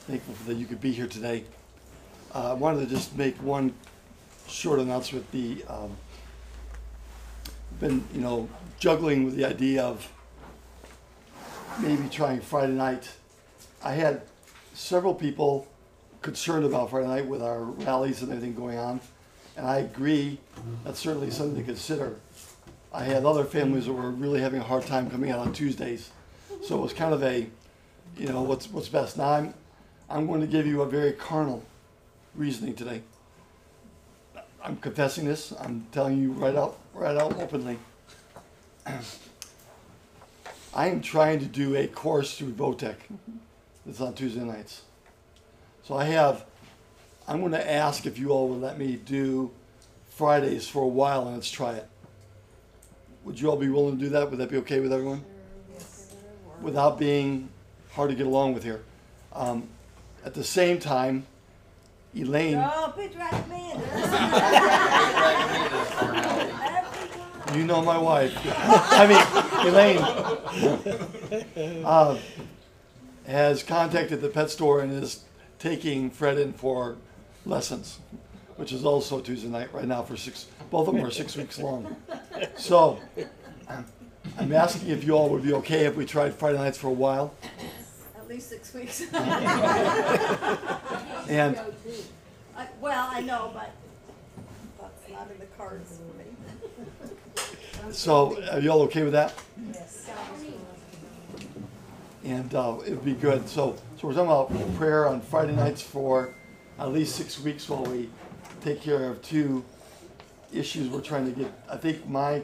thankful that you could be here today. Uh, I wanted to just make one short announcement. The um, been you know juggling with the idea of maybe trying Friday night. I had several people concerned about Friday night with our rallies and everything going on, and I agree that's certainly something to consider. I had other families that were really having a hard time coming out on Tuesdays, so it was kind of a, you know, what's what's best. Now I'm, I'm going to give you a very carnal reasoning today. I'm confessing this. I'm telling you right out, right out openly. I am trying to do a course through Votech. It's on Tuesday nights. So I have, I'm going to ask if you all would let me do Fridays for a while and let's try it. Would you all be willing to do that? Would that be okay with everyone? Without being hard to get along with here. Um, at the same time, Elaine, Oh, be dragging me into this. you know my wife. I mean, Elaine uh, has contacted the pet store and is taking Fred in for lessons, which is also Tuesday night right now for six. Both of them are six weeks long. So I'm asking if you all would be okay if we tried Friday nights for a while. At least six weeks. And I- Well, I know, but that's not in the cards for me. so, are you all okay with that? Yes. And uh, it'd be good. So, so we're talking about prayer on Friday nights for at least six weeks while we take care of two issues we're trying to get. I think my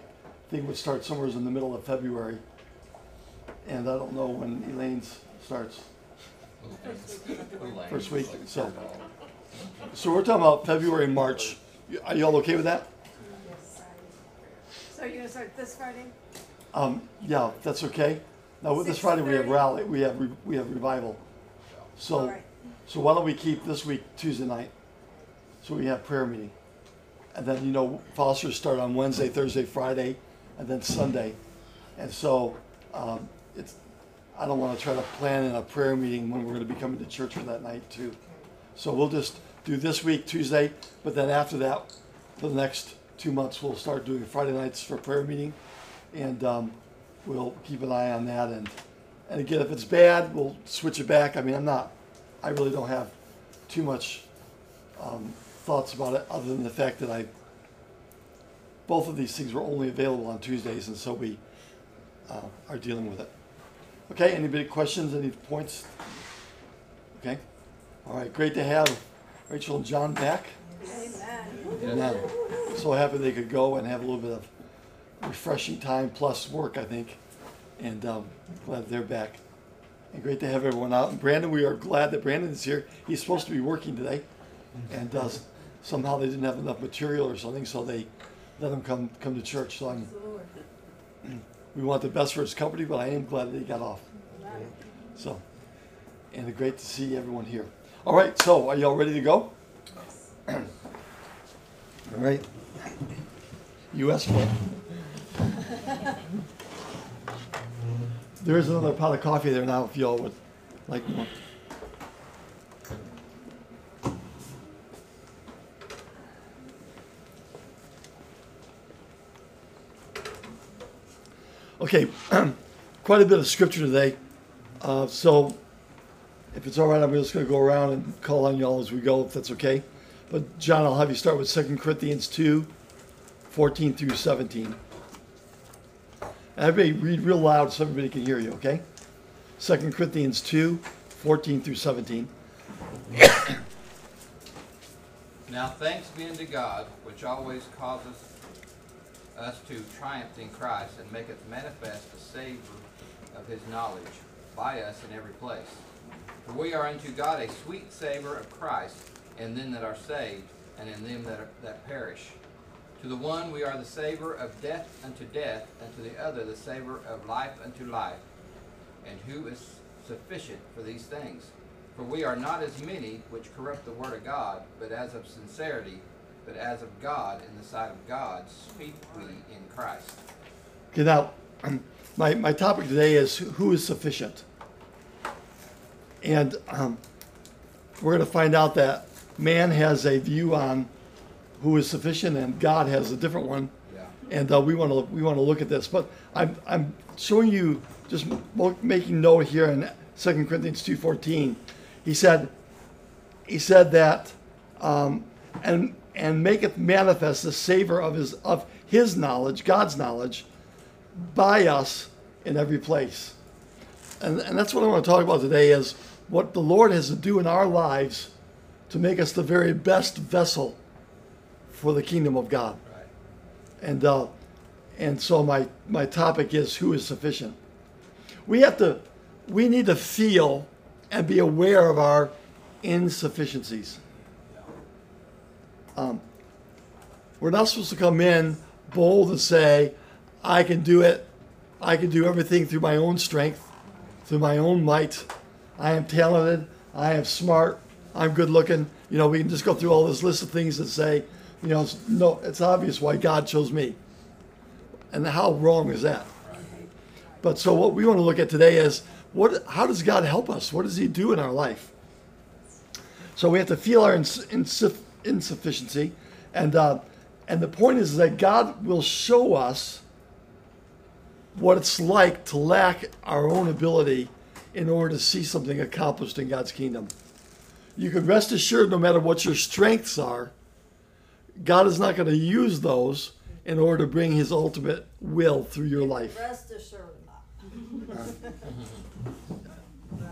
thing would start somewhere in the middle of February. And I don't know when Elaine's starts, first week, so. So we're talking about February, March. Are y'all okay with that? So you're gonna start this Friday? Um, yeah, that's okay. Now, with this Friday, we have 6:30? rally, we have, re- we have revival. So, right. so why don't we keep this week Tuesday night? So we have prayer meeting. And then, you know, Foster's start on Wednesday, Thursday, Friday, and then Sunday. And so, um, it's, I don't wanna try to plan in a prayer meeting when we're gonna be coming to church for that night too. So we'll just do this week Tuesday, but then after that, for the next two months, we'll start doing Friday nights for prayer meeting. And, um, we'll keep an eye on that and, and again, if it's bad, we'll switch it back. I mean, I'm not, I really don't have too much, um, thoughts about it, other than the fact that I, both of these things were only available on Tuesdays, and so we, uh, are dealing with it. Okay, anybody questions, any points? Okay, all right, great to have Rachel and John back. Amen. So happy they could go and have a little bit of refreshing time plus work, I think. And um, glad they're back. And great to have everyone out. And Brandon, we are glad that Brandon is here. He's supposed to be working today, and uh, somehow they didn't have enough material or something, so they let him come come to church. So I'm. We want the best for his company, but I am glad that he got off. So, and great to see everyone here. All right, so are y'all ready to go? All right. U.S. flag. There is another pot of coffee there now if y'all would like more. Okay, quite a bit of scripture today. Uh, so if it's all right, I'm just going to go around and call on y'all as we go, if that's okay. But John, I'll have you start with 2 Corinthians 2, 14 through 17. Everybody read real loud so everybody can hear you, okay? 2 Corinthians 2, 14 through 17. Now thanks be unto God, which always causeth us to triumph in Christ, and maketh manifest the savor of his knowledge by us in every place. For we are unto God a sweet savor of Christ in them that are saved, and in them that, are, that perish. To the one we are the savor of death unto death, and to the other the savor of life unto life. And who is sufficient for these things? For we are not as many which corrupt the word of God, but as of sincerity, but as of God in the sight of God, speak we in Christ. Okay, now, my, my topic today is who is sufficient? And um, we're going to find out that man has a view on who is sufficient and God has a different one. Yeah. And uh, we want to we want to look at this, but I'm I'm showing you just making note here in 2 Corinthians two fourteen. He said, he said that, um, and and maketh manifest the savor of his of his knowledge, God's knowledge, by us in every place. And and that's what I want to talk about today is what the Lord has to do in our lives to make us the very best vessel for the kingdom of God. And uh, and so my my topic is who is sufficient. We have to we need to feel and be aware of our insufficiencies. Um, we're not supposed to come in bold and say, I can do it. I can do everything through my own strength, through my own might. I am talented. I am smart. I'm good looking. You know, we can just go through all this list of things and say, you know, it's, no, it's obvious why God chose me. And how wrong is that? But so what we want to look at today is what, how does God help us? What does He do in our life? So we have to feel our ins- insuff- insufficiency, and uh, and the point is that God will show us what it's like to lack our own ability in order to see something accomplished in God's kingdom. You can rest assured, no matter what your strengths are, God is not going to use those in order to bring His ultimate will through your life. Rest assured.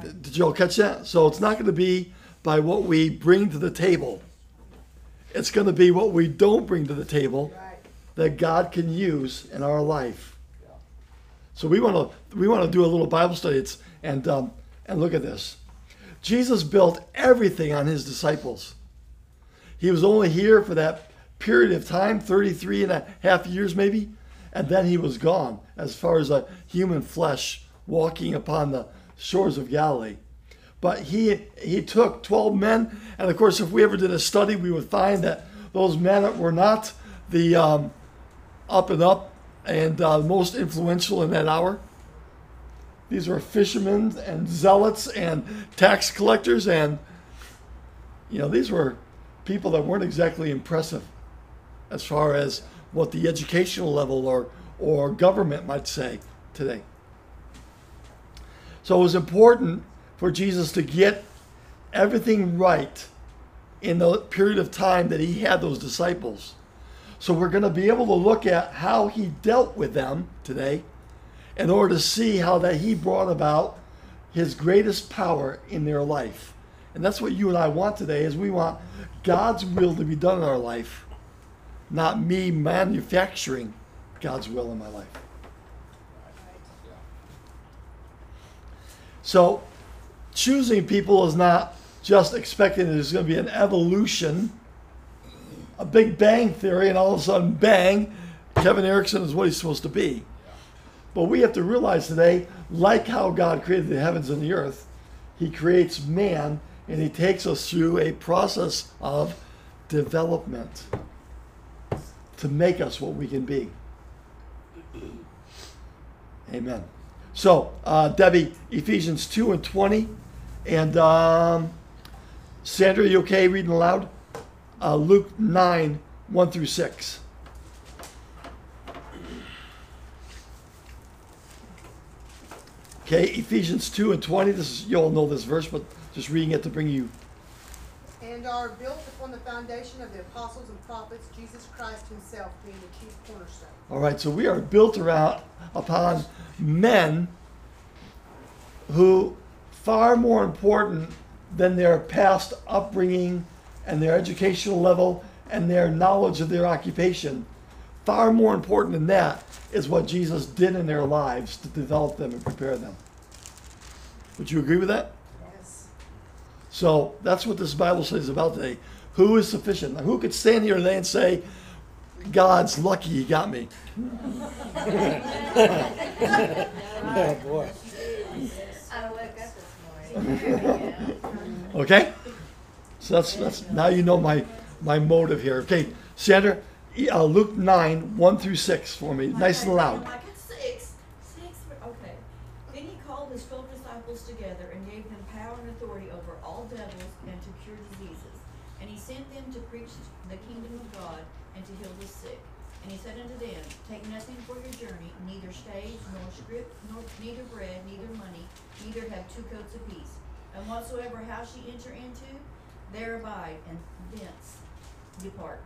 Did you all catch that? So it's not going to be by what we bring to the table. It's going to be what we don't bring to the table that God can use in our life. So we want to we want to do a little Bible study it's, and um, and look at this. Jesus built everything on his disciples. He was only here for that period of time, 33 and a half years maybe, and then he was gone as far as a human flesh walking upon the shores of Galilee. But he he took 12 men, and of course, if we ever did a study, we would find that those men were not the um, up and up and uh, most influential in that hour. These were fishermen and zealots and tax collectors, and you know these were people that weren't exactly impressive as far as what the educational level or or government might say today. So it was important for Jesus to get everything right in the period of time that he had those disciples. So we're going to be able to look at how he dealt with them today in order to see how that he brought about his greatest power in their life. And that's what you and I want today is we want God's will to be done in our life, not me manufacturing God's will in my life. So choosing people is not just expecting there's going to be an evolution, a big bang theory, and all of a sudden, bang, Kevin Erickson is what he's supposed to be. But we have to realize today, like how God created the heavens and the earth, he creates man and he takes us through a process of development to make us what we can be. Amen. So, uh, Debbie, Ephesians 2 and 20. And um, Sandra, you okay reading aloud? Uh, Luke 9, 1 through 6. Okay, Ephesians 2 and 20. This is, you all know this verse, but just reading it to bring you. And are built upon the foundation of the apostles and prophets, Jesus Christ himself being the chief cornerstone. All right, so we are built around upon men who far more important than their past upbringing and their educational level and their knowledge of their occupation. Far more important than that is what Jesus did in their lives to develop them and prepare them. Would you agree with that? So that's what this Bible study is about today. Who is sufficient? Now, who could stand here today and say, God's lucky he got me? Oh, boy. I woke up this morning. Okay? So that's, that's now you know my, my motive here. Okay, Sandra, uh, Luke 9, 1 through 6 for me, nice and loud. Like it's six. Six. Okay. Then he called his twelve disciples together and gave them power and authority over over all devils and to cure diseases. And he sent them to preach the kingdom of God and to heal the sick. And he said unto them, Take nothing for your journey, neither staves, nor scrip, nor neither bread, neither money, neither have two coats apiece. And whatsoever house ye enter into, there abide, and thence depart.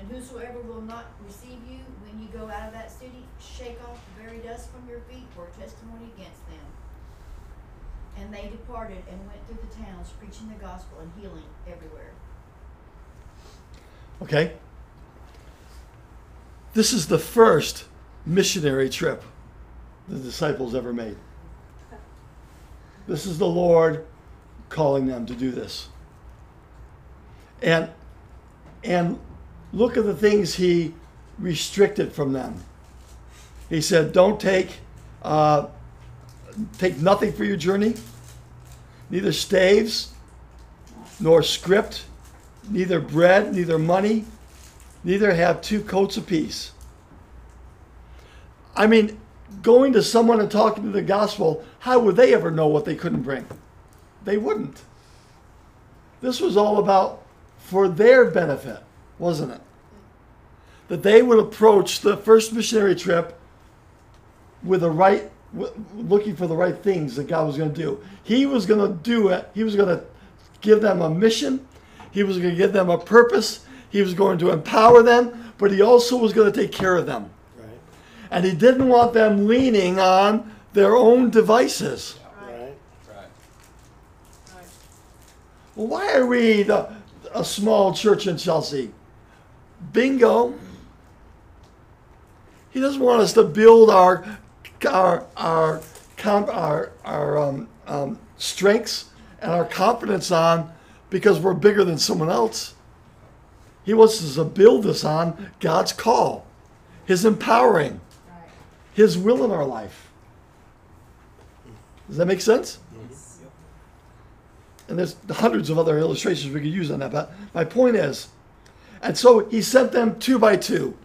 And whosoever will not receive you when you go out of that city, shake off the very dust from your feet for a testimony against them. And they departed and went through the towns, preaching the gospel and healing everywhere. Okay? This is the first missionary trip the disciples ever made. This is the Lord calling them to do this. And and look at the things he restricted from them. He said, "Don't take uh, take nothing for your journey, neither staves, nor script, neither bread, neither money, neither have two coats apiece. I mean, going to someone and talking to the gospel, how would they ever know what they couldn't bring? They wouldn't. This was all about for their benefit, wasn't it? That they would approach the first missionary trip with the right, looking for the right things that God was going to do. He was going to do it. He was going to give them a mission. He was going to give them a purpose. He was going to empower them, but he also was going to take care of them. And he didn't want them leaning on their own devices. right. Right. Right. Well, why are we the, a small church in Chelsea? Bingo. He doesn't want us to build our our our our, our um, um, strengths and our confidence on because we're bigger than someone else. He wants us to build this on God's call, His empowering. His will in our life. Does that make sense? Mm-hmm. And there's hundreds of other illustrations we could use on that. But my point is, and so he sent them two by two.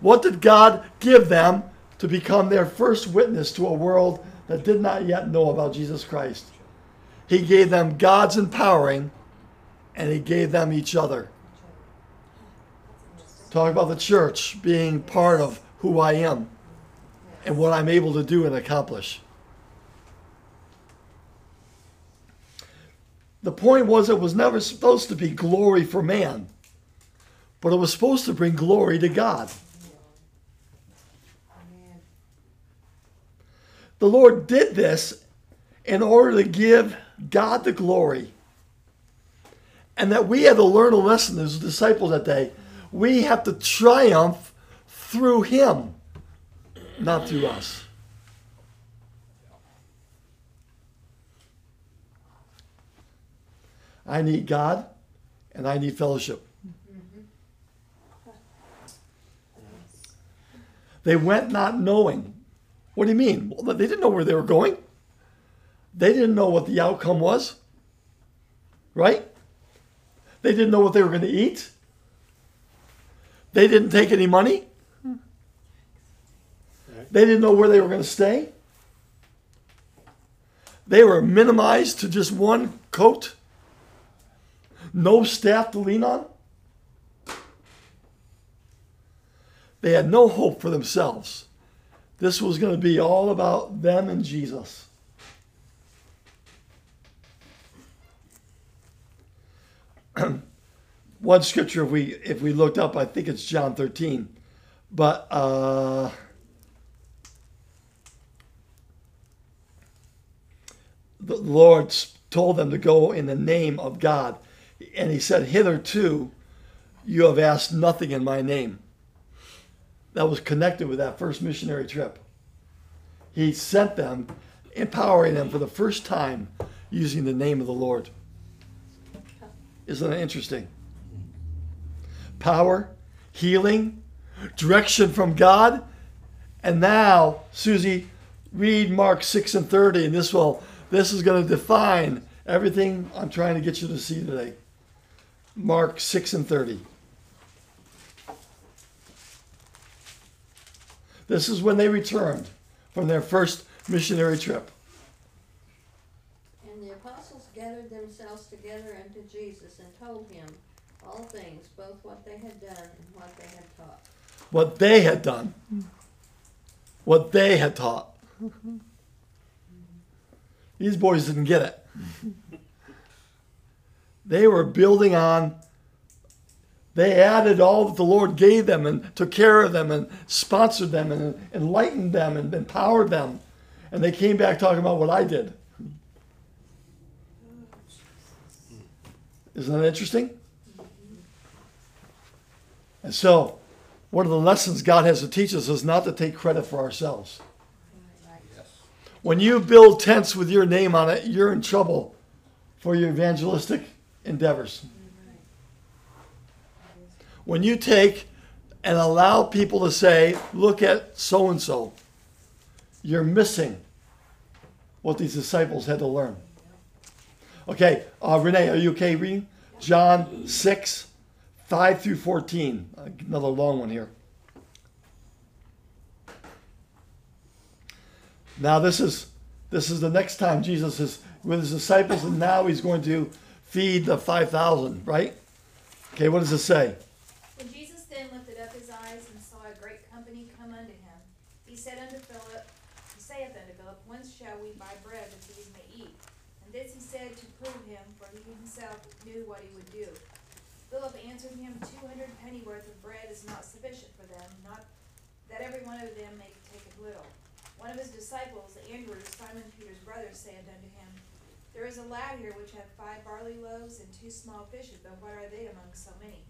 What did God give them to become their first witness to a world that did not yet know about Jesus Christ? He gave them God's empowering, and he gave them each other. Talk about the church being part of who I am and what I'm able to do and accomplish. The point was, it was never supposed to be glory for man, but it was supposed to bring glory to God. The Lord did this in order to give God the glory. And that we had to learn a lesson as disciples that day. We have to triumph through Him, not through us. I need God and I need fellowship. They went not knowing. What do you mean? Well, they didn't know where they were going. They didn't know what the outcome was. Right? They didn't know what they were going to eat. They didn't take any money. They didn't know where they were going to stay. They were minimized to just one coat. No staff to lean on. They had no hope for themselves. This was going to be all about them and Jesus. One scripture, if we if we looked up, I think it's John 13, but uh, the Lord told them to go in the name of God, and He said, "Hitherto, you have asked nothing in my name." that was connected with that first missionary trip. He sent them, empowering them for the first time using the name of the Lord. Isn't that interesting? Power, healing, direction from God. And now, Susie, read Mark 6 and 30, and this will this is going to define everything I'm trying to get you to see today. Mark 6 and 30. This is when they returned from their first missionary trip. And the apostles gathered themselves together unto Jesus and told him all things, both what they had done and what they had taught. What they had done. What they had taught. These boys didn't get it. They were building on, they added all that the Lord gave them and took care of them and sponsored them and enlightened them and empowered them. And they came back talking about what I did. Isn't that interesting? And so, one of the lessons God has to teach us is not to take credit for ourselves. When you build tents with your name on it, you're in trouble for your evangelistic endeavors. When you take and allow people to say, look at so and so, you're missing what these disciples had to learn. Okay, uh, Renee, are you okay reading? John 6, 5 through 14. Another long one here. Now this is this is the next time Jesus is with his disciples, and now he's going to feed the five thousand, right? Okay, what does it say? When Jesus then lifted up his eyes and saw a great company come unto him, he said unto Philip, he saith unto Philip, Whence shall we buy bread that these may eat? And this he said to prove him, for he himself knew what he would do. Philip answered him, Two hundred pennyworth of bread is not sufficient for them, not that every one of them may. One of his disciples, Andrew, Simon Peter's brother, said unto him, There is a lad here which hath five barley loaves and two small fishes, but what are they among so many?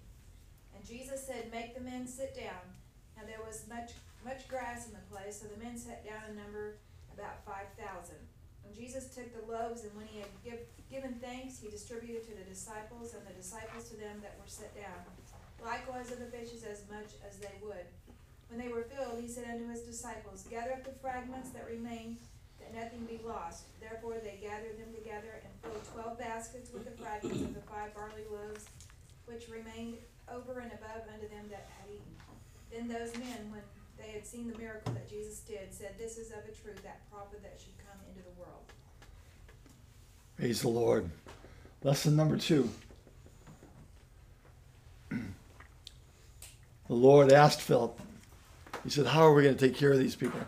And Jesus said, Make the men sit down. Now there was much much grass in the place, so the men sat down in number about five thousand. And Jesus took the loaves, and when he had give, given thanks, he distributed to the disciples, and the disciples to them that were set down. Likewise of the fishes as much as they would. When they were filled, he said unto his disciples, Gather up the fragments that remain, that nothing be lost. Therefore they gathered them together, and filled twelve baskets with the fragments of the five barley loaves, which remained over and above unto them that had eaten. Then those men, when they had seen the miracle that Jesus did, said, This is of a truth that prophet that should come into the world. Praise the Lord. Lesson number two. The Lord asked Philip, He said, How are we going to take care of these people?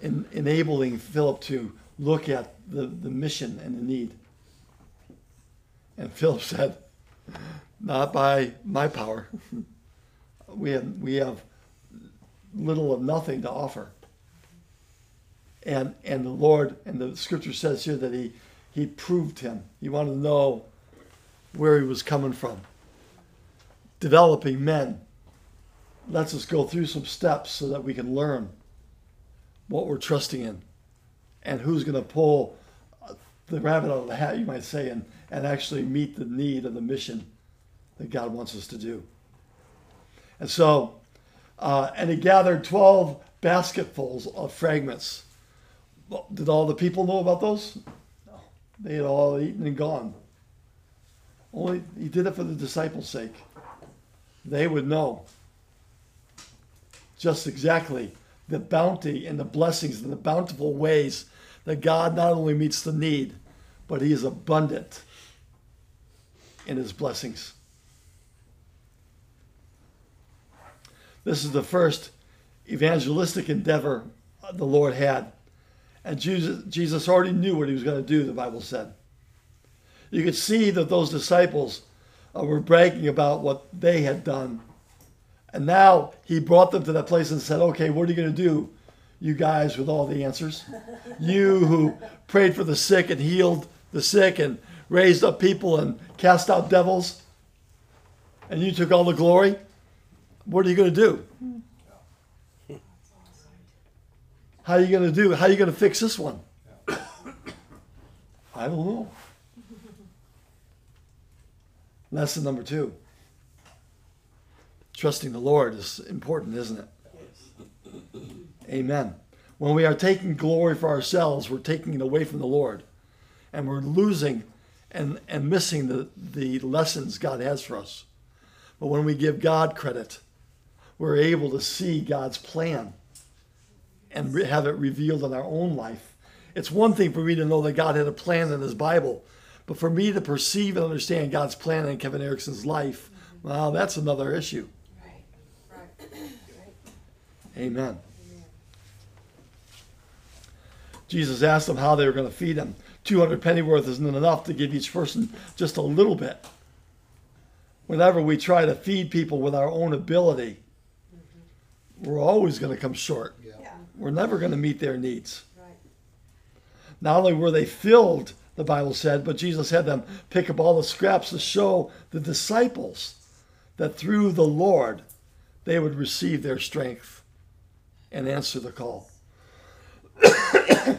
In, enabling Philip to look at the, the mission and the need. And Philip said, Not by my power. we, have, we have little of nothing to offer and and the Lord and the scripture says here that he he proved him. He wanted to know where he was coming from. Developing men lets us go through some steps so that we can learn what we're trusting in and who's going to pull the rabbit out of the hat, you might say, and, and actually meet the need of the mission that God wants us to do. And so, uh, and he gathered 12 basketfuls of fragments did all the people know about those? No. They had all eaten and gone. Only he did it for the disciples' sake. They would know just exactly the bounty and the blessings and the bountiful ways that God not only meets the need, but he is abundant in his blessings. This is the first evangelistic endeavor the Lord had and Jesus, already knew what he was going to do, the Bible said. You could see that those disciples uh, were bragging about what they had done. And now he brought them to that place and said, okay, what are you going to do, you guys with all the answers? you who prayed for the sick and healed the sick and raised up people and cast out devils, and you took all the glory. What are you going to hmm. do? How are you going to do? How are you going to fix this one? I don't know. Lesson number two. Trusting the Lord is important, isn't it? Amen. When we are taking glory for ourselves, we're taking it away from the Lord. And we're losing and, and missing the, the lessons God has for us. But when we give God credit, we're able to see God's plan and re- have it revealed in our own life It's one thing for me to know that God had a plan in His Bible, but for me to perceive and understand God's plan in Kevin Erickson's life, well, that's another issue. Right. Amen. Jesus asked them how they were going to feed them. 200 pennyworth isn't enough to give each person just a little bit. Whenever we try to feed people with our own ability, we're always going to come short. Yeah. We're never going to meet their needs. Right. Not only were they filled, the Bible said, but Jesus had them pick up all the scraps to show the disciples that through the Lord they would receive their strength and answer the call.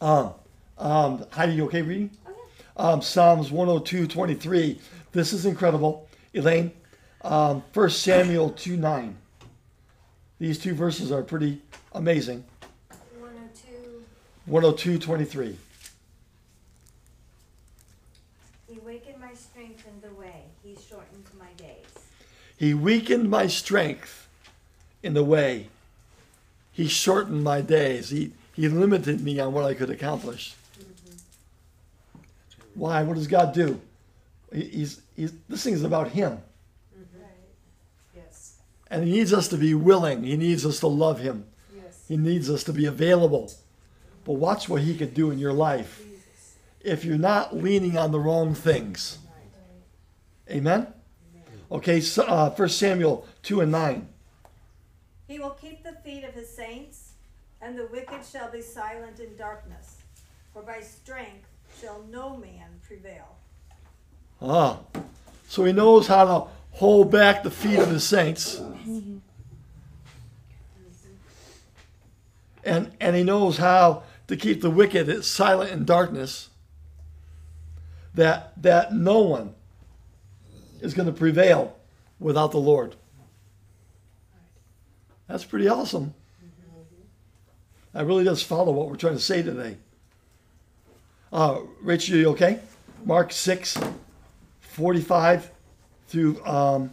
um, um, Heidi, you okay reading? Um, Psalms 102, 23. This is incredible. Elaine, um, 1 Samuel 2, 9. These two verses are pretty amazing. One oh two, 102, 23. He wakened my strength in the way. He shortened my days. He weakened my strength in the way. He shortened my days. He, he limited me on what I could accomplish. Why? What does God do? He- He's, he's, this thing is about Him. Yes. And He needs us to be willing. He needs us to love Him. Yes. He needs us to be available. But watch what He could do in your life if you're not leaning on the wrong things. Amen? Okay, so, uh, 1 Samuel 2 and 9. He will keep the feet of his saints, and the wicked shall be silent in darkness. For by strength shall no man prevail. Ah, so he knows how to hold back the feet of his saints. And, and he knows how to keep the wicked silent in darkness. That, that no one is going to prevail without the Lord. That's pretty awesome. That really does follow what we're trying to say today. Uh, Rachel, you okay? Mark 6, 45 through um,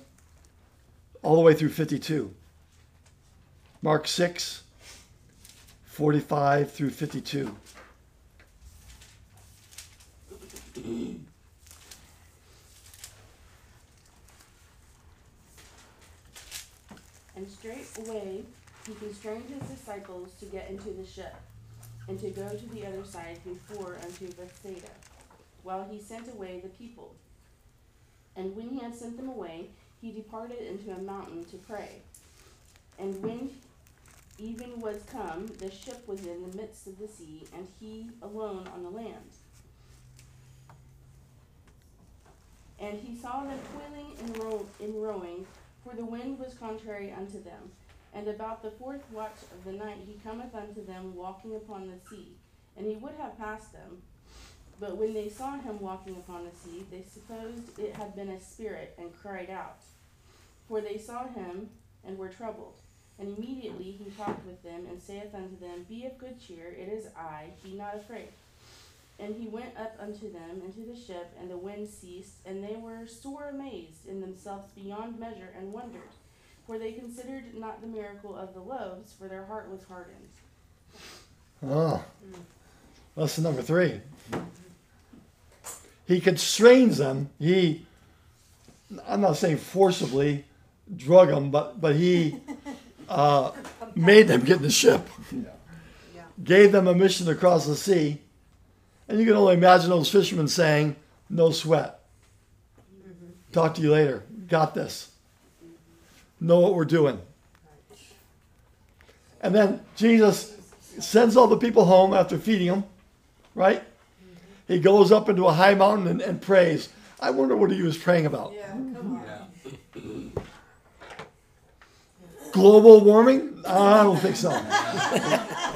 all the way through 52. Mark 6, 45 through 52. And straightway he constrained his disciples to get into the ship, and to go to the other side before unto Bethsaida, while he sent away the people. And when he had sent them away, he departed into a mountain to pray. And when even was come, the ship was in the midst of the sea, and he alone on the land. And he saw them toiling and, row- in rowing, for the wind was contrary unto them. And about the fourth watch of the night he cometh unto them walking upon the sea. And he would have passed them. But when they saw him walking upon the sea, they supposed it had been a spirit, and cried out. For they saw him, and were troubled. And immediately he talked with them, and saith unto them, Be of good cheer, it is I, be not afraid. And he went up unto them into the ship, and the wind ceased, and they were sore amazed in themselves beyond measure, and wondered. For they considered not the miracle of the loaves, for their heart was hardened. Oh, lesson number three. He constrains them. He, I'm not saying forcibly drug them, but, but he uh, made them get in the ship. Yeah. Gave them a mission across the sea. And you can only imagine those fishermen saying, No sweat. Mm-hmm. Talk to you later. Got this. Know what we're doing. And then Jesus sends all the people home after feeding them, right? Mm-hmm. He goes up into a high mountain and, and prays. I wonder what he was praying about. Yeah, come on. Yeah. Global warming? I don't think so.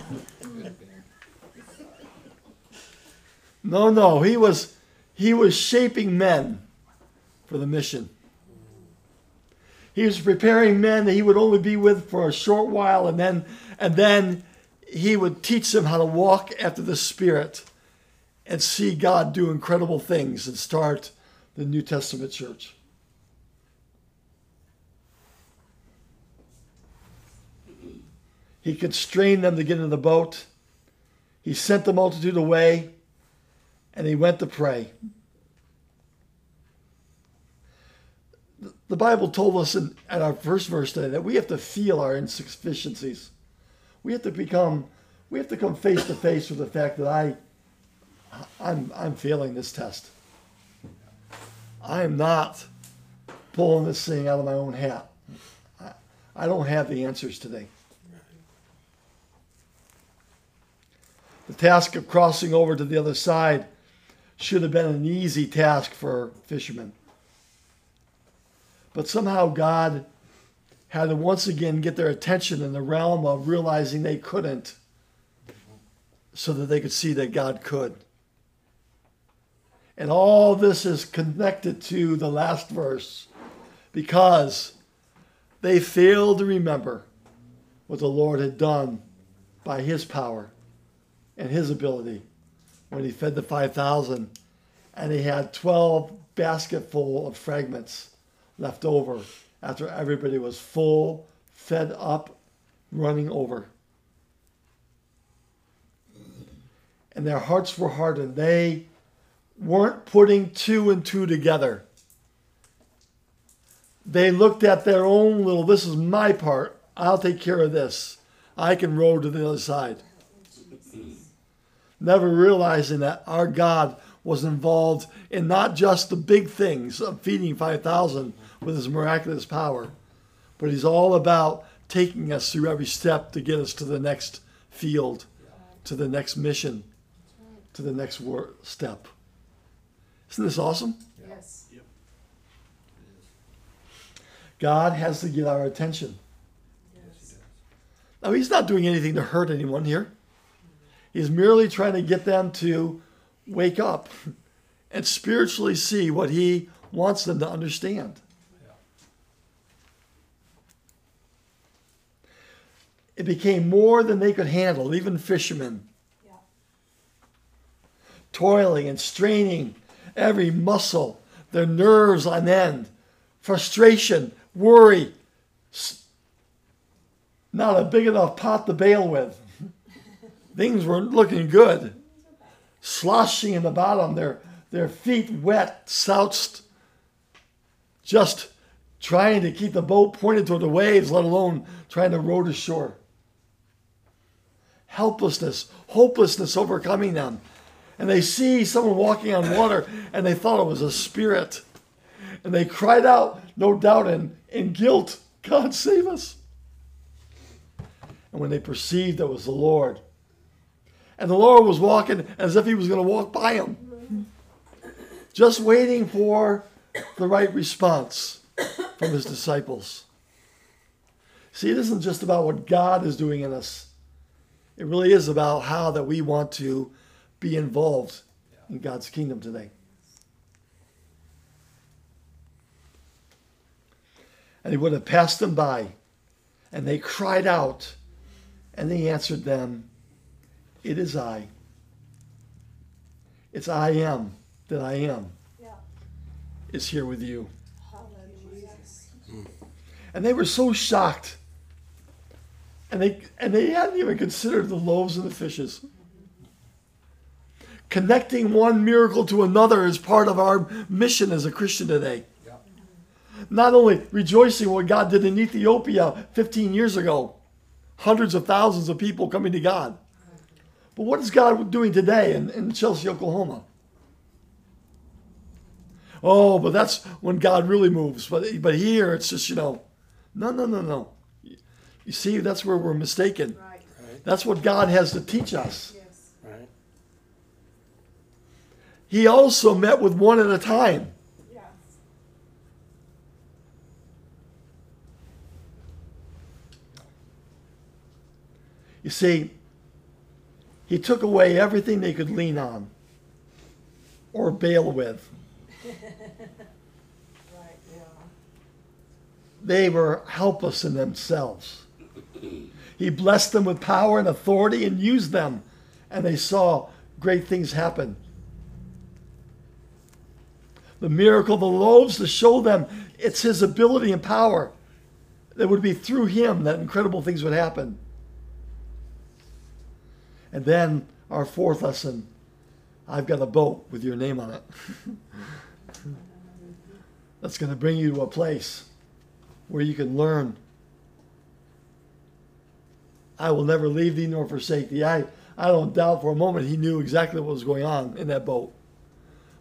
No, no. He was he was shaping men for the mission. He was preparing men that he would only be with for a short while and then and then he would teach them how to walk after the Spirit and see God do incredible things and start the New Testament church. He constrained them to get in the boat. He sent the multitude away and he went to pray. The Bible told us in, at our first verse today that we have to feel our insufficiencies. We have to become, we have to come face to face with the fact that I, I'm, I'm failing this test. I am not pulling this thing out of my own hat. I, I don't have the answers today. The task of crossing over to the other side should have been an easy task for fishermen. But somehow God had to once again get their attention in the realm of realizing they couldn't so that they could see that God could. And all this is connected to the last verse because they failed to remember what the Lord had done by his power and his ability when he fed the 5,000 and he had 12 basketful of fragments left over after everybody was full, fed up, running over. And their hearts were hardened. They weren't putting two and two together. They looked at their own little, this is my part. I'll take care of this. I can row to the other side. Never realizing that our God was involved in not just the big things of feeding 5,000 with his miraculous power, but he's all about taking us through every step to get us to the next field, to the next mission, to the next wor- step. Isn't this awesome? Yes. God has to get our attention. Now, he's not doing anything to hurt anyone here. He's merely trying to get them to wake up and spiritually see what he wants them to understand. It became more than they could handle, even fishermen. Toiling and straining every muscle, their nerves on end, frustration, worry, not a big enough pot to bail with. Things weren't looking good. Sloshing in the bottom, their, their feet wet, slouched, just trying to keep the boat pointed toward the waves, let alone trying to row to shore. Helplessness, hopelessness overcoming them. And they see someone walking on water and they thought it was a spirit. And they cried out, no doubt, in, in guilt, God save us. And when they perceived it was the Lord, and the Lord was walking as if he was going to walk by them, just waiting for the right response from his disciples. See, it isn't just about what God is doing in us. It really is about how that we want to be involved in God's kingdom today. And he would have passed them by, and they cried out, and he answered them, It is I. It's I am that I am. Yeah. Is here with you. Hallelujah. And they were so shocked. And they and they hadn't even considered the loaves and the fishes. Connecting one miracle to another is part of our mission as a Christian today. Yep. Not only rejoicing what God did in Ethiopia 15 years ago, hundreds of thousands of people coming to God. But what is God doing today in, in Chelsea, Oklahoma? Oh, but that's when God really moves. But but here it's just, you know, no, no, no, no. You see, that's where we're mistaken. Right. Right, That's what God has to teach us. Yes. right. He also met with one at a time. Yes. You see, he took away everything they could lean on or bail with. Right, yeah. They were helpless in themselves. He blessed them with power and authority and used them, and they saw great things happen. The miracle of the loaves to show them it's his ability and power that would be through him that incredible things would happen. And then our fourth lesson, I've got a boat with your name on it. That's going to bring you to a place where you can learn. I will never leave thee nor forsake thee. I, I don't doubt for a moment he knew exactly what was going on in that boat.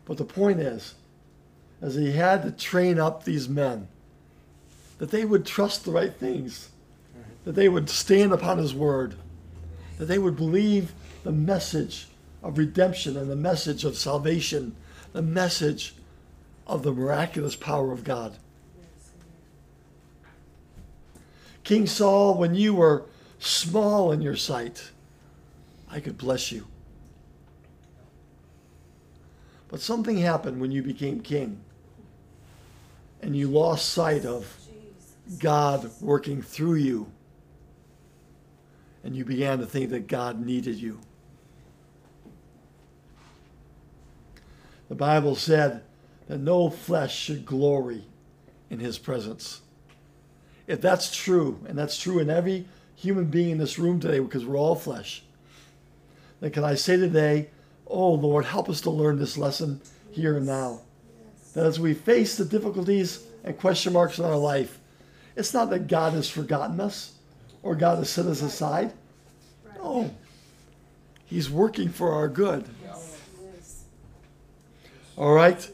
But the point is, as he had to train up these men, that they would trust the right things, that they would stand upon his word, that they would believe the message of redemption and the message of salvation, the message of the miraculous power of God. King Saul, when you were small in your sight, I could bless you. But something happened when you became king and you lost sight of God working through you. And you began to think that God needed you. The Bible said that no flesh should glory in his presence. If that's true, and that's true in every human being in this room today, because we're all flesh, then can I say today, oh Lord, help us to learn this lesson here and now. That as we face the difficulties and question marks in our life, it's not that God has forgotten us or God has set us aside. No. He's working for our good. All right.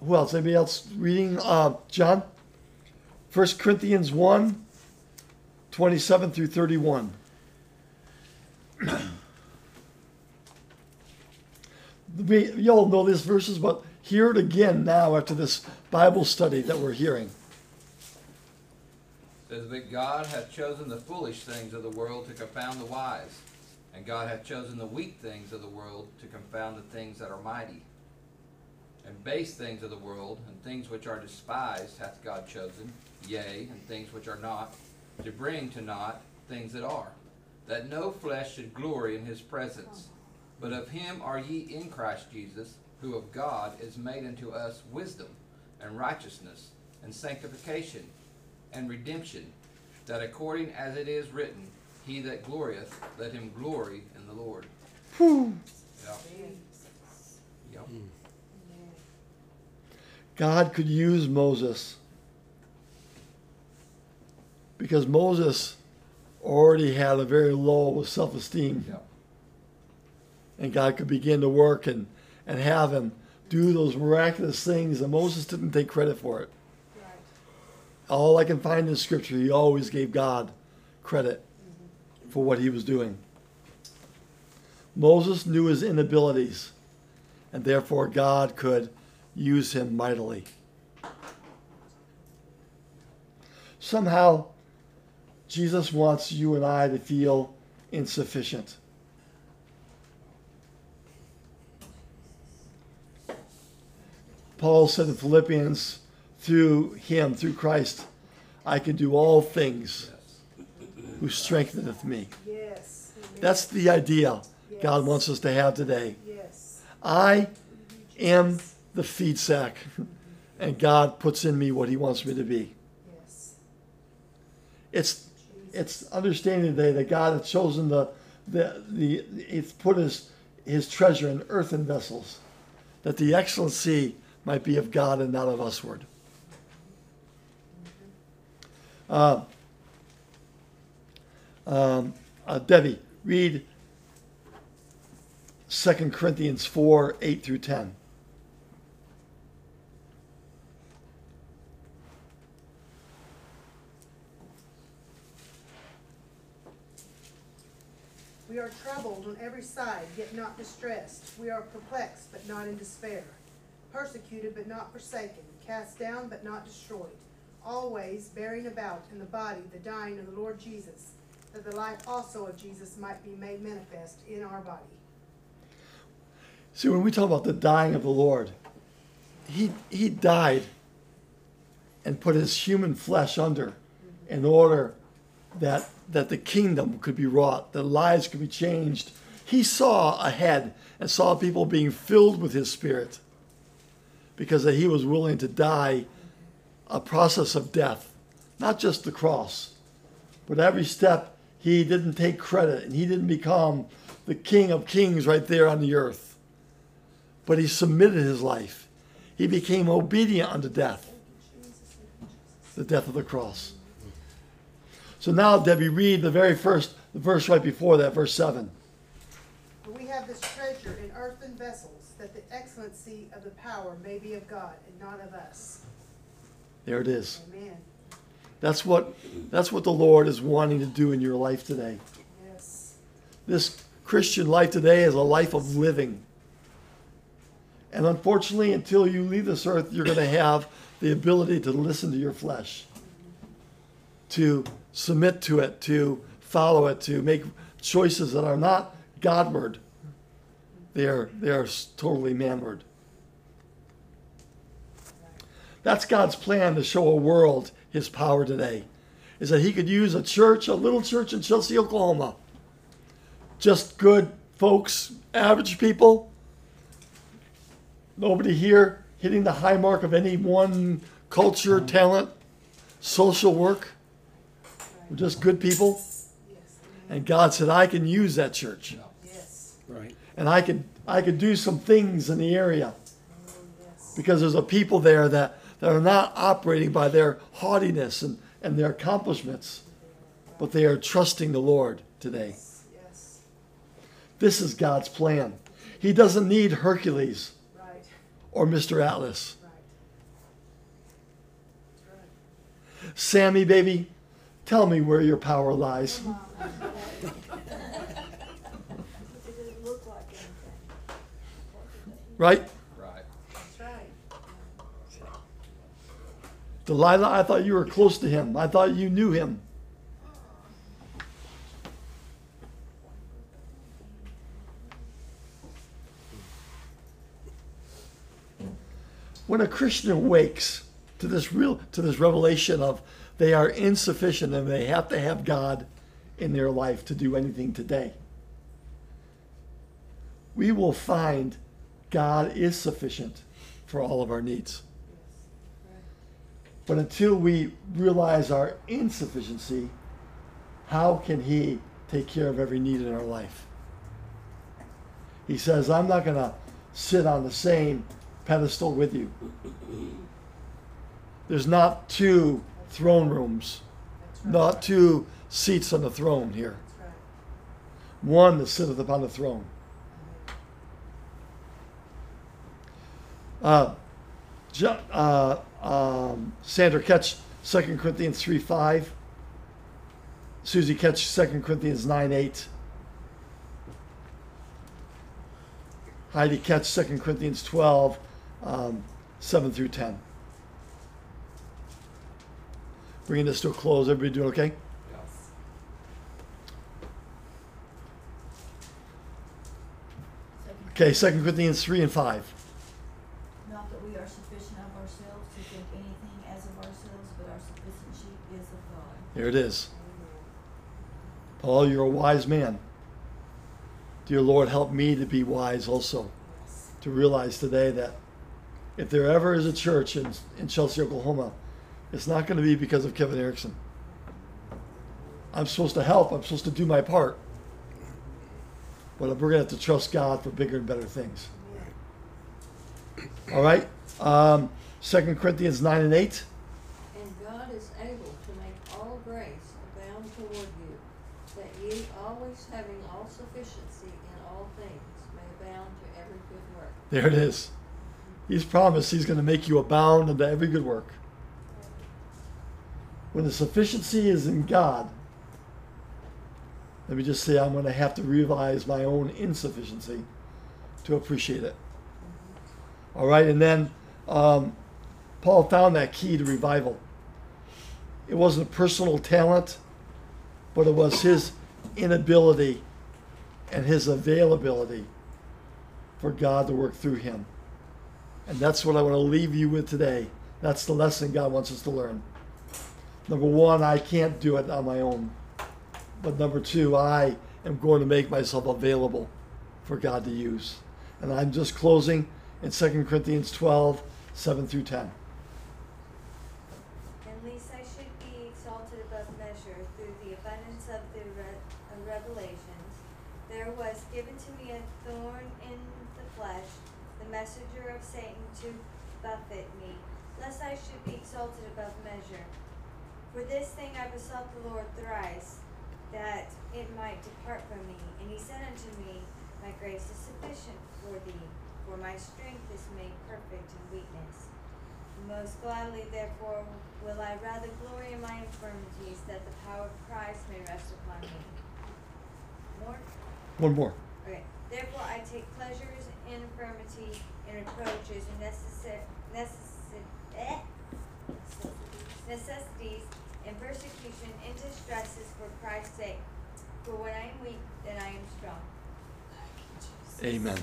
Who else? Anybody else reading? Uh, John? 1 Corinthians 1 27 through 31. we, you all know these verses, but hear it again now after this Bible study that we're hearing. Says, But God hath chosen the foolish things of the world to confound the wise, and God hath chosen the weak things of the world to confound the things that are mighty. And base things of the world, and things which are despised, hath God chosen, yea, and things which are not, to bring to naught things that are, that no flesh should glory in his presence. But of him are ye in Christ Jesus, who of God is made unto us wisdom, and righteousness, and sanctification, and redemption, that according as it is written, He that glorieth, let him glory in the Lord. Whew. Yep. Yep. God could use Moses because Moses already had a very low self esteem. Yep. And God could begin to work and, and have him do those miraculous things, and Moses didn't take credit for it. All I can find in Scripture, he always gave God credit for what he was doing. Moses knew his inabilities, and therefore God could use him mightily. Somehow, Jesus wants you and I to feel insufficient. Paul said in Philippians, through him, through Christ, I can do all things who strengtheneth me. Yes. That's the idea God wants us to have today. Yes. I am the feed sack, and God puts in me what He wants me to be. Yes. It's it's understanding today that God has chosen the the the it's put His His treasure in earthen vessels, that the excellency might be of God and not of usward. Uh, um, uh, Debbie, read 2 Corinthians 4 8 through 10. We are troubled on every side, yet not distressed. We are perplexed, but not in despair. Persecuted, but not forsaken. Cast down, but not destroyed. Always bearing about in the body the dying of the Lord Jesus, that the life also of Jesus might be made manifest in our body. See, when we talk about the dying of the Lord, he, he died and put his human flesh under in order that, that the kingdom could be wrought, that lives could be changed. He saw ahead and saw people being filled with his spirit because that he was willing to die a process of death, not just the cross, but every step he didn't take credit and he didn't become the King of Kings right there on the earth. But he submitted his life. He became obedient unto death, the death of the cross. So now, Debbie, read the very first the verse right before that, verse 7. We have this treasure in earthen vessels, that the excellency of the power may be of God and not of us. There it is. Amen. That's what that's what the Lord is wanting to do in your life today. Yes. This Christian life today is a life of living. And unfortunately, until you leave this earth, you're going to have the ability to listen to your flesh, to submit to it, to follow it, to make choices that are not Godward. They are, they are totally manward. That's God's plan to show a world his power today. Is that he could use a church, a little church in Chelsea, Oklahoma. Just good folks, average people. Nobody here hitting the high mark of any one culture, talent, social work. We're just good people. And God said, I can use that church. Yes. Right. And I could I could do some things in the area. Because there's a people there that, that are not operating by their haughtiness and, and their accomplishments, but they are trusting the Lord today. This is God's plan. He doesn't need Hercules Right. or Mr. Atlas. Right. Sammy, baby, tell me where your power lies. Right? Right. That's right. Delilah, I thought you were close to him. I thought you knew him. When a Christian awakes to this real to this revelation of they are insufficient and they have to have God in their life to do anything today, we will find God is sufficient for all of our needs. But until we realize our insufficiency, how can He take care of every need in our life? He says, I'm not going to sit on the same pedestal with you. There's not two throne rooms, right. not two seats on the throne here. Right. One that sitteth upon the throne. Uh, Jo- uh, um, Sandra, catch 2 Corinthians 3 5. Susie, catch 2 Corinthians 9 8. Heidi, catch 2 Corinthians 12 um, 7 through 10. Bringing this to a close. Everybody doing okay? Second Okay, 2 Corinthians 3 and 5. Not that we are sufficient of ourselves to think anything as of ourselves, but our sufficiency is of God. There it is. Paul, you're a wise man. Dear Lord, help me to be wise also. To realize today that if there ever is a church in, in Chelsea, Oklahoma, it's not going to be because of Kevin Erickson. I'm supposed to help, I'm supposed to do my part. But we're going to have to trust God for bigger and better things. All right? Um, 2 Corinthians 9 and 8. And God is able to make all grace abound toward you, that ye always having all sufficiency in all things may abound to every good work. There it is. He's promised he's going to make you abound unto every good work. When the sufficiency is in God, let me just say I'm going to have to realize my own insufficiency to appreciate it. All right, and then um, Paul found that key to revival. It wasn't a personal talent, but it was his inability and his availability for God to work through him. And that's what I want to leave you with today. That's the lesson God wants us to learn. Number one, I can't do it on my own. But number two, I am going to make myself available for God to use. And I'm just closing in 2 Corinthians 12, 7 through 10. And least I should be exalted above measure through the abundance of the re- uh, revelations. There was given messenger of Satan to buffet me, lest I should be exalted above measure. For this thing I besought the Lord thrice, that it might depart from me. And he said unto me, My grace is sufficient for thee, for my strength is made perfect in weakness. Most gladly, therefore, will I rather glory in my infirmities, that the power of Christ may rest upon me. More? One more. Okay. Therefore, I take pleasures in infirmity, in reproaches, in necessar- necessi- eh? necessities, in persecution, in distresses for Christ's sake. For when I am weak, then I am strong. Amen.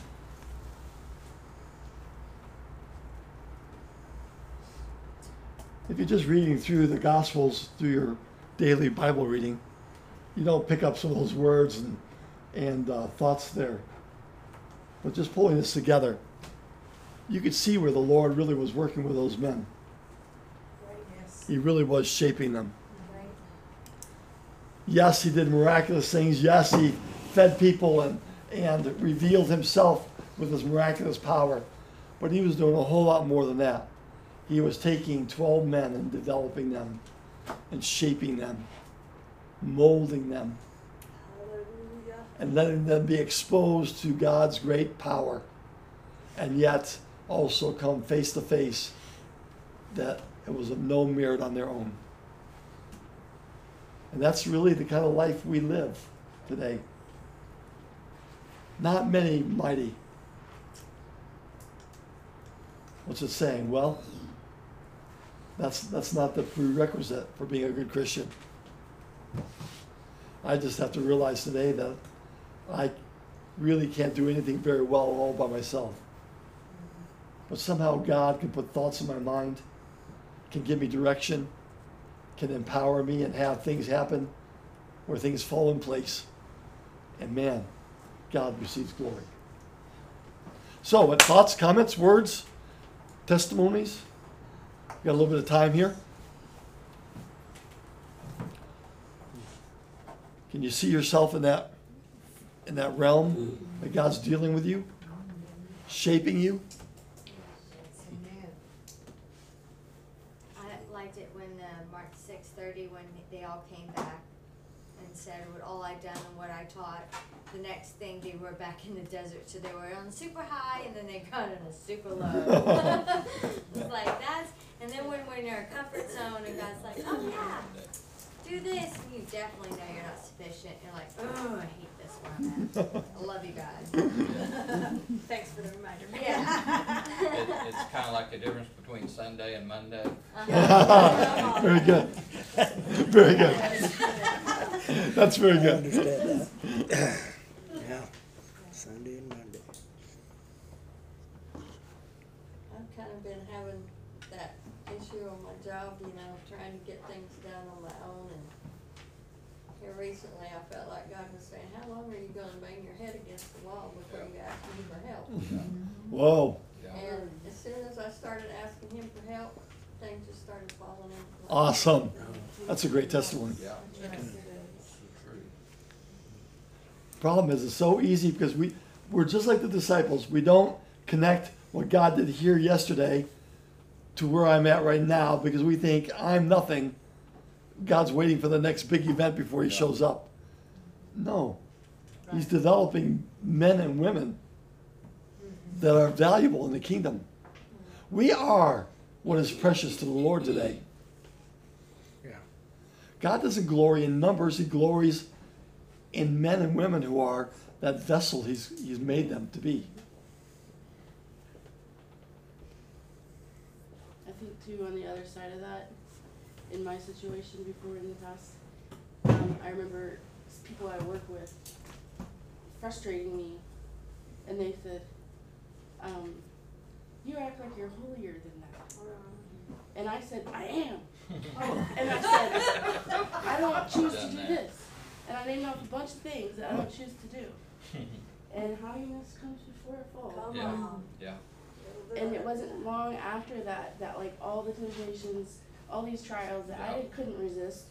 If you're just reading through the Gospels through your daily Bible reading, you don't pick up some of those words and, and uh, thoughts there. But just pulling this together, you could see where the Lord really was working with those men. He really was shaping them. Yes, he did miraculous things. Yes, he fed people and, and revealed himself with his miraculous power. But he was doing a whole lot more than that. He was taking 12 men and developing them and shaping them, molding them, Hallelujah. and letting them be exposed to God's great power. And yet also come face to face that it was of no merit on their own. And that's really the kind of life we live today. Not many mighty. What's it saying? Well, that's that's not the prerequisite for being a good Christian. I just have to realize today that I really can't do anything very well all by myself. But somehow God can put thoughts in my mind, can give me direction, can empower me and have things happen where things fall in place. And man, God receives glory. So, what thoughts, comments, words, testimonies? Got a little bit of time here. Can you see yourself in that in that realm that God's dealing with you, shaping you? Amen. I liked it when uh, Mark six thirty when they all came back and said what all I done and what I taught. The next thing they were back in the desert, so they were on super high and then they got on a super low. it's like that's and then when we're in our comfort zone and God's like, oh yeah, do this, and you definitely know you're not sufficient. You're like, oh, I hate this where I'm at. I love you guys. Thanks for the reminder. Yeah. It, it's kinda like the difference between Sunday and Monday. Uh-huh. very good. Very good. That's very I good. Understand that. Yeah, Sunday and Monday. I've kind of been having that issue on my job, you know, trying to get things done on my own and here recently I felt like God was saying, how long are you gonna bang your head against the wall before you ask me for help? Mm-hmm. Whoa. Yeah. And as soon as I started asking him for help, things just started falling into place. Awesome. That's a great testimony. Yeah. Yes, it is. True. Problem is, it's so easy because we we're just like the disciples. We don't connect what God did here yesterday to where I'm at right now because we think I'm nothing. God's waiting for the next big event before He Yeah. shows up. No, He's developing men and women mm-hmm. that are valuable in the kingdom. We are what is precious to the Lord today. Yeah. God doesn't glory in numbers, He glories in men and women who are that vessel He's, he's made them to be. I think too on the other side of that, in my situation before in the past, um, I remember people I work with frustrating me, and they said, um, "You act like you're holier than that," and I said, "I am," and I said, "I don't choose to do this," and I named off a bunch of things that I don't choose to do, and haughtiness comes before a fall. Come Yeah. on. Yeah. And it wasn't long after that that like all the temptations, all these trials that I couldn't resist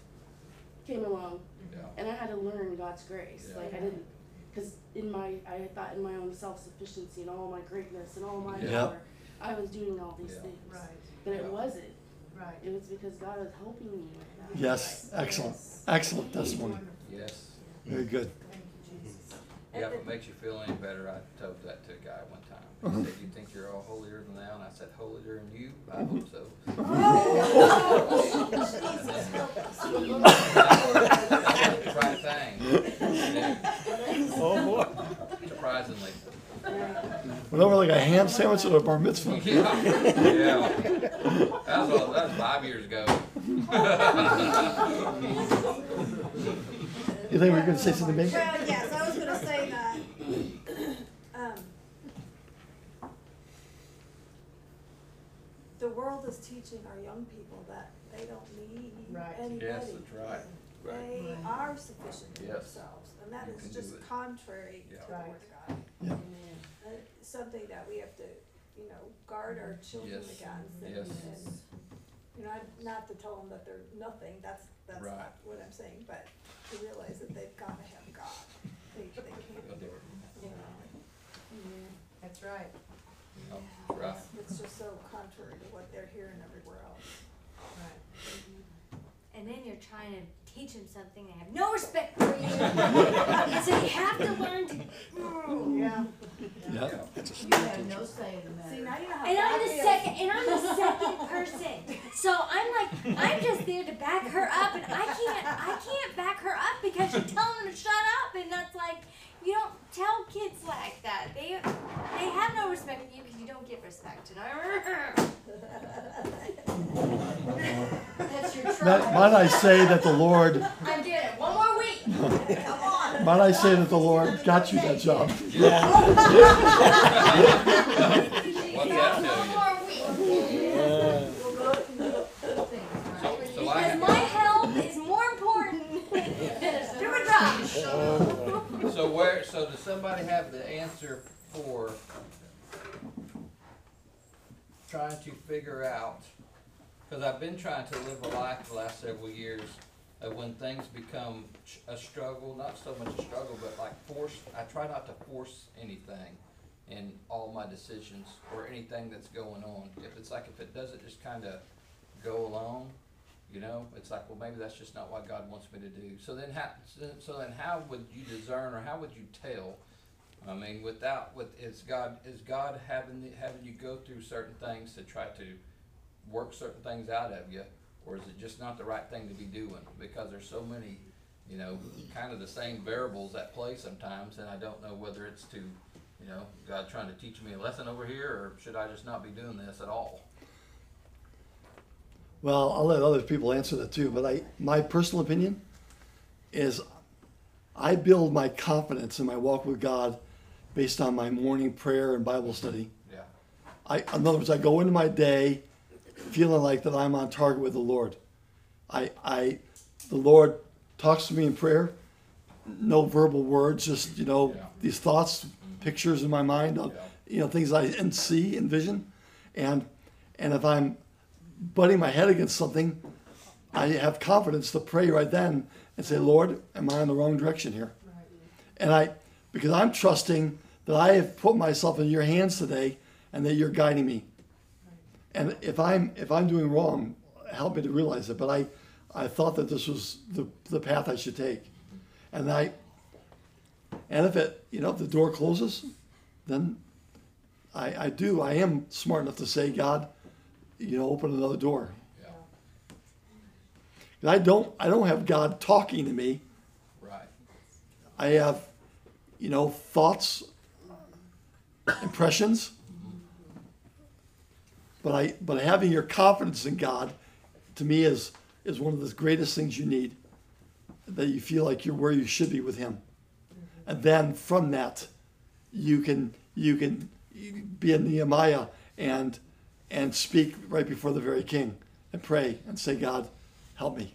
came along Yeah. and I had to learn God's grace. Yeah. Like I didn't because in my I thought in my own self sufficiency and all my greatness and all my Yep. power, I was doing all these Yeah. things. Right, But it wasn't. right. It was because God was helping me with that. Yes, excellent, excellent testimony. Yes. Very good. Thank you, Jesus. Yeah, if it makes you feel any better, I told that to a guy one time. Uh-huh. He said, "You think you're all holier than thou?" And I said, "Holier than you? I hope so." That's right thing. Oh, boy. Surprisingly. Went over like a ham sandwich at a bar mitzvah. Yeah. yeah. That was, that was five years ago. You think we were gonna say something big? Well, yes, I was gonna say that, um, the world is teaching our young people that they don't need Right. anybody. Yes, that's right. They Right. are sufficient in Yes. themselves, and that You is can just do it. contrary to Yeah. the word of God. Yeah. Uh, something that we have to, you know, guard our children Yes. against and, Yes. and, you know, I'd- not to tell them that they're nothing, that's, that's Right. not what I'm saying, but to realize that they've gotta have God. They, they can't, you know, That's right. Yeah, that's right. it's, it's just so contrary to what they're hearing everywhere else. Right. And then you're trying to teach them something, they have no respect for you. and so you have to learn to. Mm, yeah. Yeah. That's a You have no say in the matter. See, now you know how And I'm God the feels. second, and I'm the second person. So I'm like, I'm just there to back her up, and I can't, I can't back her up because you're telling them to shut up, and that's like, you don't tell kids like that. They, they have no respect for you because you don't give respect. And I, That's your Might, I say that the Lord, I'm doing it one more week. Come on. might I say that the Lord got you that job? Yeah. What's that tell One you? more week. So, so I Because have, my health is more important than a job. So where, so does somebody have the answer for trying to figure out, cause I've been trying to live a life the last several years of when things become a struggle, not so much a struggle, but like force, I try not to force anything in all my decisions or anything that's going on. If it's like, if it doesn't just kinda go along, you know, it's like, well, maybe that's just not what God wants me to do. So then how, so- so then how would you discern or how would you tell? I mean, without, with, is God, is God having, having you go through certain things to try to work certain things out of you? Or is it just not the right thing to be doing? Because there's so many, you know, kind of the same variables at play sometimes, and I don't know whether it's to, you know, God trying to teach me a lesson over here, or should I just not be doing this at all? Well, I'll let other people answer that too, but I, my personal opinion is I build my confidence in my walk with God based on my morning prayer and Bible study. Yeah, I, in other words, I go into my day feeling like that I'm on target with the Lord. I, I, the Lord talks to me in prayer, no verbal words, just you know Yeah. these thoughts, pictures in my mind, of, Yeah. you know things I and see and vision, and and if I'm butting my head against something, I have confidence to pray right then and say, Lord, am I in the wrong direction here? And I, because I'm trusting that I have put myself in your hands today and that you're guiding me. And if I'm if I'm doing wrong, help me to realize it. But I, I thought that this was the, the path I should take. And I and if it you know if the door closes, then I, I do. I am smart enough to say, God, you know, open another door. Yeah. And I don't I don't have God talking to me. right, I have, you know, thoughts, impressions. But I but having your confidence in God to me is is one of the greatest things you need. That you feel like you're where you should be with him. And then from that you can you can be a Nehemiah and and speak right before the very king and pray and say, God, help me.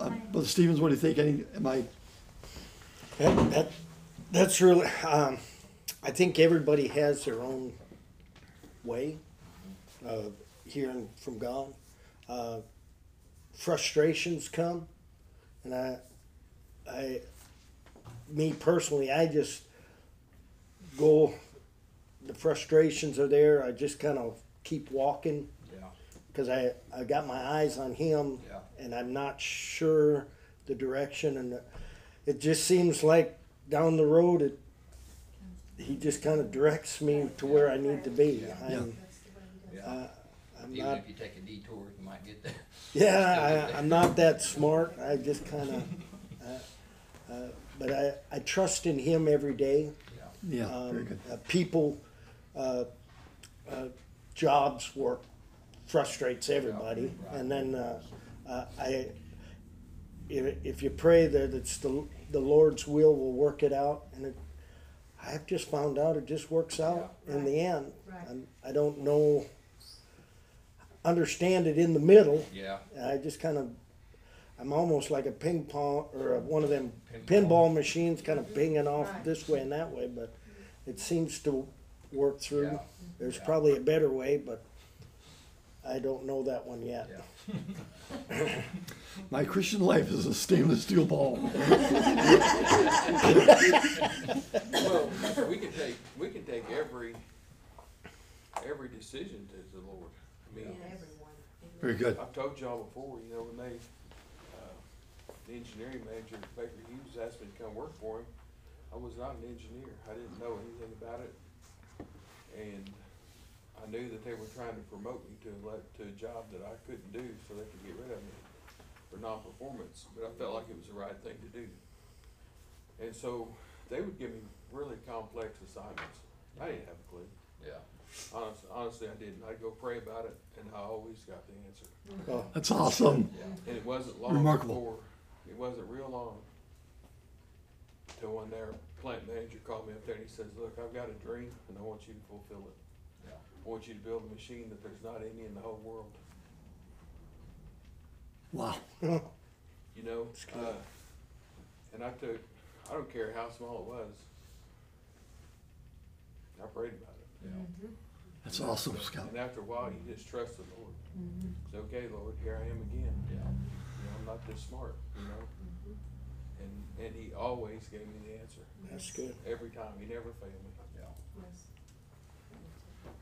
yeah. Brother Stevens, what do you think? Any, am I That, that, that's really, um, I think everybody has their own way of hearing from God. Uh, frustrations come, and I, I, me personally, I just go, the frustrations are there, I just kind of keep walking. Yeah. Cause I, I got my eyes on him Yeah. and I'm not sure the direction and the- it just seems like down the road, it, he just kind of directs me to where I need to be. Yeah. I'm, Yeah. uh, I'm Even not, if you take a detour, you might get there. yeah, I, I'm not that smart. I just kind of, uh, uh, but I, I trust in him every day. Yeah. Yeah, very Um, good. uh, people, uh, uh, jobs work frustrates everybody, right. and then uh, uh, I, if, if you pray that it's the the Lord's will, will work it out, and it, I've just found out it just works out in the end. Right. I'm, I don't know, understand it in the middle. Yeah. I just kind of, I'm almost like a ping pong or a, one of them Pinball. pinball machines, kind of mm-hmm. pinging off Right. this way and that way. But it seems to work through. Yeah. There's Yeah. probably a better way, but I don't know that one yet. Yeah. My Christian life is a stainless steel ball. Well, we can take, we can take every, every decision to the Lord. I mean, Everyone. Very good. I've told y'all before, you know, when they, uh, the engineering manager at Baker Hughes asked me to come work for him, I was not an engineer, I didn't know anything about it. And I knew that they were trying to promote me to a, le- to a job that I couldn't do, so they could get rid of me for non-performance, but I felt like it was the right thing to do. And so, they would give me really complex assignments, I didn't have a clue. Yeah. Honestly, honestly, I didn't. I'd go pray about it, and I always got the answer. Oh, That's awesome. Yeah. And it wasn't long Remarkable. before, it wasn't real long, till one their plant manager called me up there and he says, look, I've got a dream, and I want you to fulfill it. Yeah. I want you to build a machine that there's not any in the whole world, Wow. you know? Uh, and I took, I don't care how small it was, I prayed about it. Yeah. Mm-hmm. That's awesome, Scott. And after a while, you just trust the Lord. Mm-hmm. It's okay, Lord, here I am again. Yeah. You know, I'm not this smart, you know? Mm-hmm. And, and he always gave me the answer, that's good. every time, he never failed me. Yeah.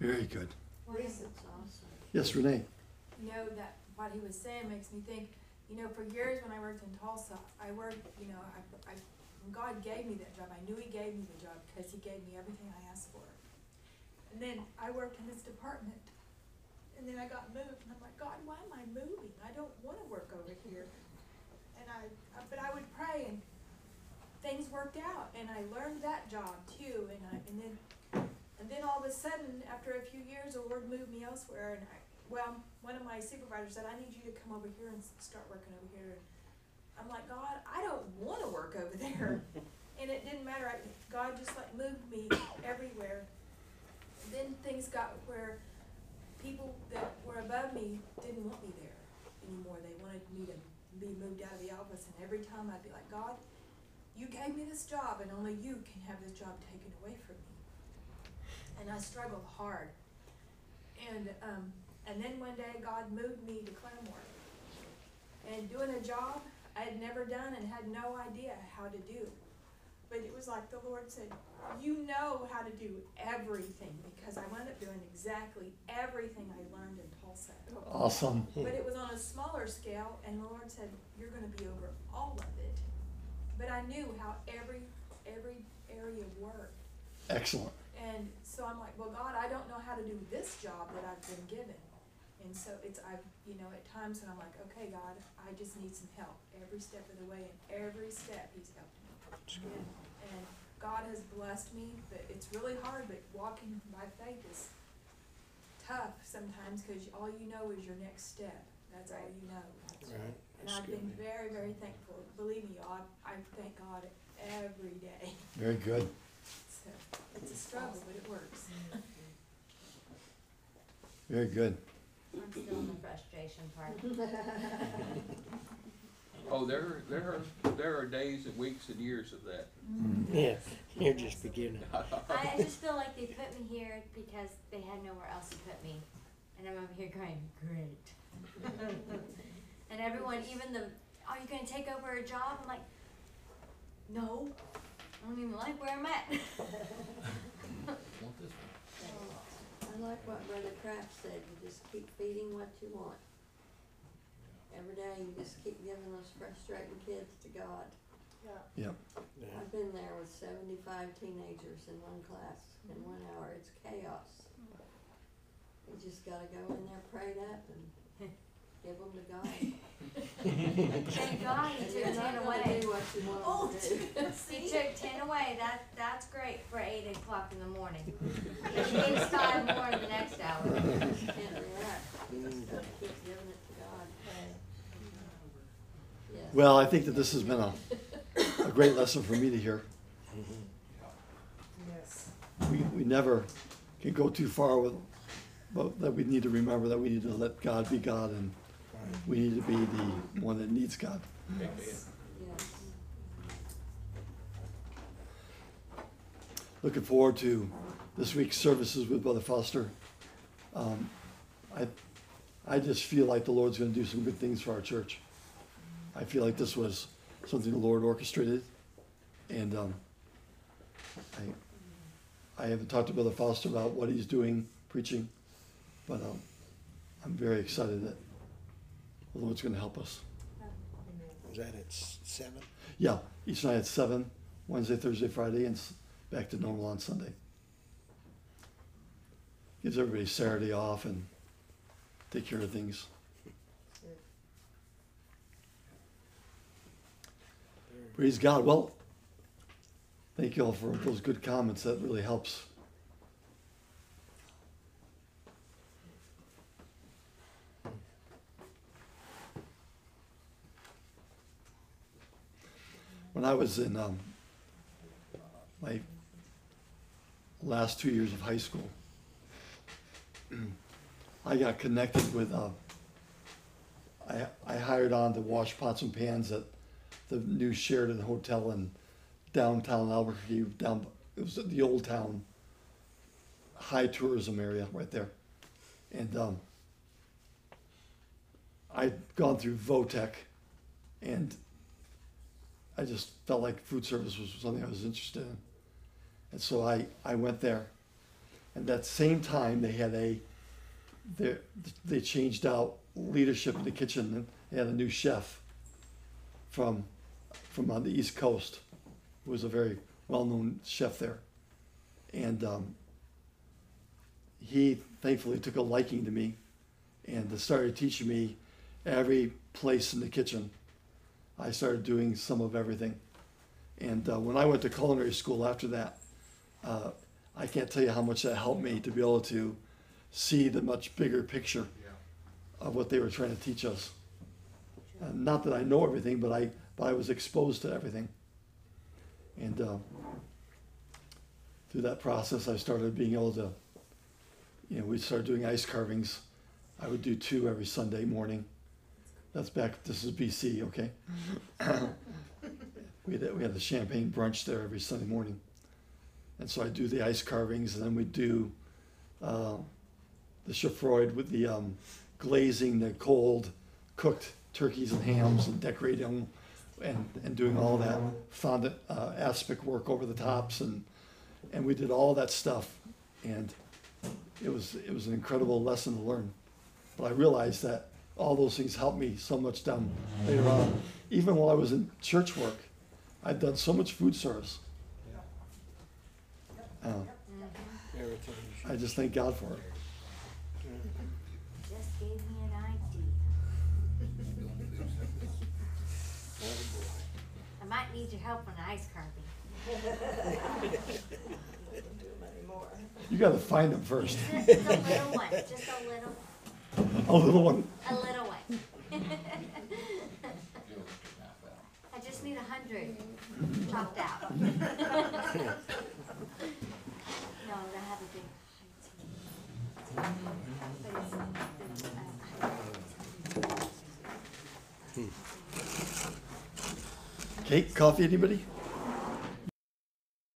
Very good. Well, that's awesome. Yes, Renee. You know, that, what he was saying makes me think, you know, for years when I worked in Tulsa, I worked, you know, I, I, when God gave me that job, I knew he gave me the job because he gave me everything I asked for. And then I worked in this department, and then I got moved, and I'm like, God, why am I moving? I don't wanna work over here. And I, but I would pray, and things worked out, and I learned that job too, and I, and then and then all of a sudden, after a few years, the Lord moved me elsewhere, and I, well, one of my supervisors said, I need you to come over here and start working over here. I'm like, God, I don't wanna work over there. And it didn't matter, I, God just like moved me everywhere. Then things got where people that were above me didn't want me there anymore. They wanted me to be moved out of the office, and every time I'd be like, God, you gave me this job, and only you can have this job taken away from me and I struggled hard. And um, and then one day God moved me to Claremore, and doing a job I had never done and had no idea how to do. But it was like the Lord said, "You know how to do everything," because I wound up doing exactly everything I learned in Tulsa. Awesome. But it was on a smaller scale, and the Lord said, "You're going to be over all of it." But I knew how every every area worked. Excellent. And so I'm like, well, God, I don't know how to do this job that I've been given. And so it's, I, you know, at times when I'm like, okay, God, I just need some help every step of the way, and every step He's helped me. And, and God has blessed me, but it's really hard, but walking by faith is tough sometimes, cause all you know is your next step. That's all you know. Right. And That's I've good. been very, very thankful. Believe me, I, I thank God every day. Very good. So it's a struggle, but it works. Very good. I'm still in the frustration part. Oh, there, there are, there are days and weeks and years of that. Mm-hmm. Yeah, you're just beginning. I, I just feel like they put me here because they had nowhere else to put me. And I'm over here going, great. and everyone, even the, are you gonna take over a job? I'm like, No, I don't even like where I'm at. Want this one? I like what Brother Kraft said, you just keep feeding what you want. Every day you just keep giving those frustrating kids to God. Yeah. Yeah. I've been there with seventy-five teenagers in one class in mm-hmm. one hour, it's chaos. You just gotta go in there prayed up and give them to God. Thank God he took you're ten not gonna away. do what you Oh, them to do. He took ten away, that, that's great for eight o'clock in the morning. It needs five more in the next hour. Can't relax, just gotta keep giving it to God. Yes. Well, I think that this has been a, a great lesson for me to hear. Yes. We, we never can go too far with, but that we need to remember that we need to let God be God and we need to be the one that needs God. Yes. Looking forward to this week's services with Brother Foster. Um, I, I just feel like the Lord's gonna do some good things for our church. I feel like this was something the Lord orchestrated. And, um, I, I haven't talked to Brother Foster about what he's doing, preaching, but, um, I'm very excited that the Lord's gonna help us. Is that at s- seven? Yeah, each night at seven, Wednesday, Thursday, Friday, and s- back to normal on Sunday. Gives everybody Saturday off and take care of things. Praise God. Well, thank you all for those good comments. That really helps. When I was in um, my last two years of high school, I got connected with, uh, I, I hired on to wash pots and pans at the new Sheraton Hotel in downtown Albuquerque, down, it was the old town, high tourism area right there. And, um, I'd gone through VOTEC and I just felt like food service was something I was interested in. And so I, I went there. And that same time, they had a, they, they changed out leadership in the kitchen. And they had a new chef from, from on the East Coast, who was a very well-known chef there. And um, he thankfully took a liking to me and started teaching me every place in the kitchen. I started doing some of everything. And uh, when I went to culinary school after that, uh, I can't tell you how much that helped me to be able to see the much bigger picture of what they were trying to teach us. Uh, not that I know everything, but I, but I was exposed to everything. And uh, through that process, I started being able to, you know, we started doing ice carvings. I would do two every Sunday morning. That's back, this is BC, okay? we, had, we had the champagne brunch there every Sunday morning. And so I do the ice carvings, and then we do uh, the chaud-froid with the um, glazing the cold cooked turkeys and hams and decorating them and, and doing all that fondant uh, aspic work over the tops and and we did all that stuff and it was it was an incredible lesson to learn but I realized that all those things helped me so much down later on. Even while I was in church work I'd done so much food service. Uh, Everything. I just thank God for it. Just gave me an idea. I might need your help on ice carving. you got to find them first. Just a little one, just a little, a little one a little one. I just need a hundred chopped out. No, I have a big. But it's- it's- cake coffee anybody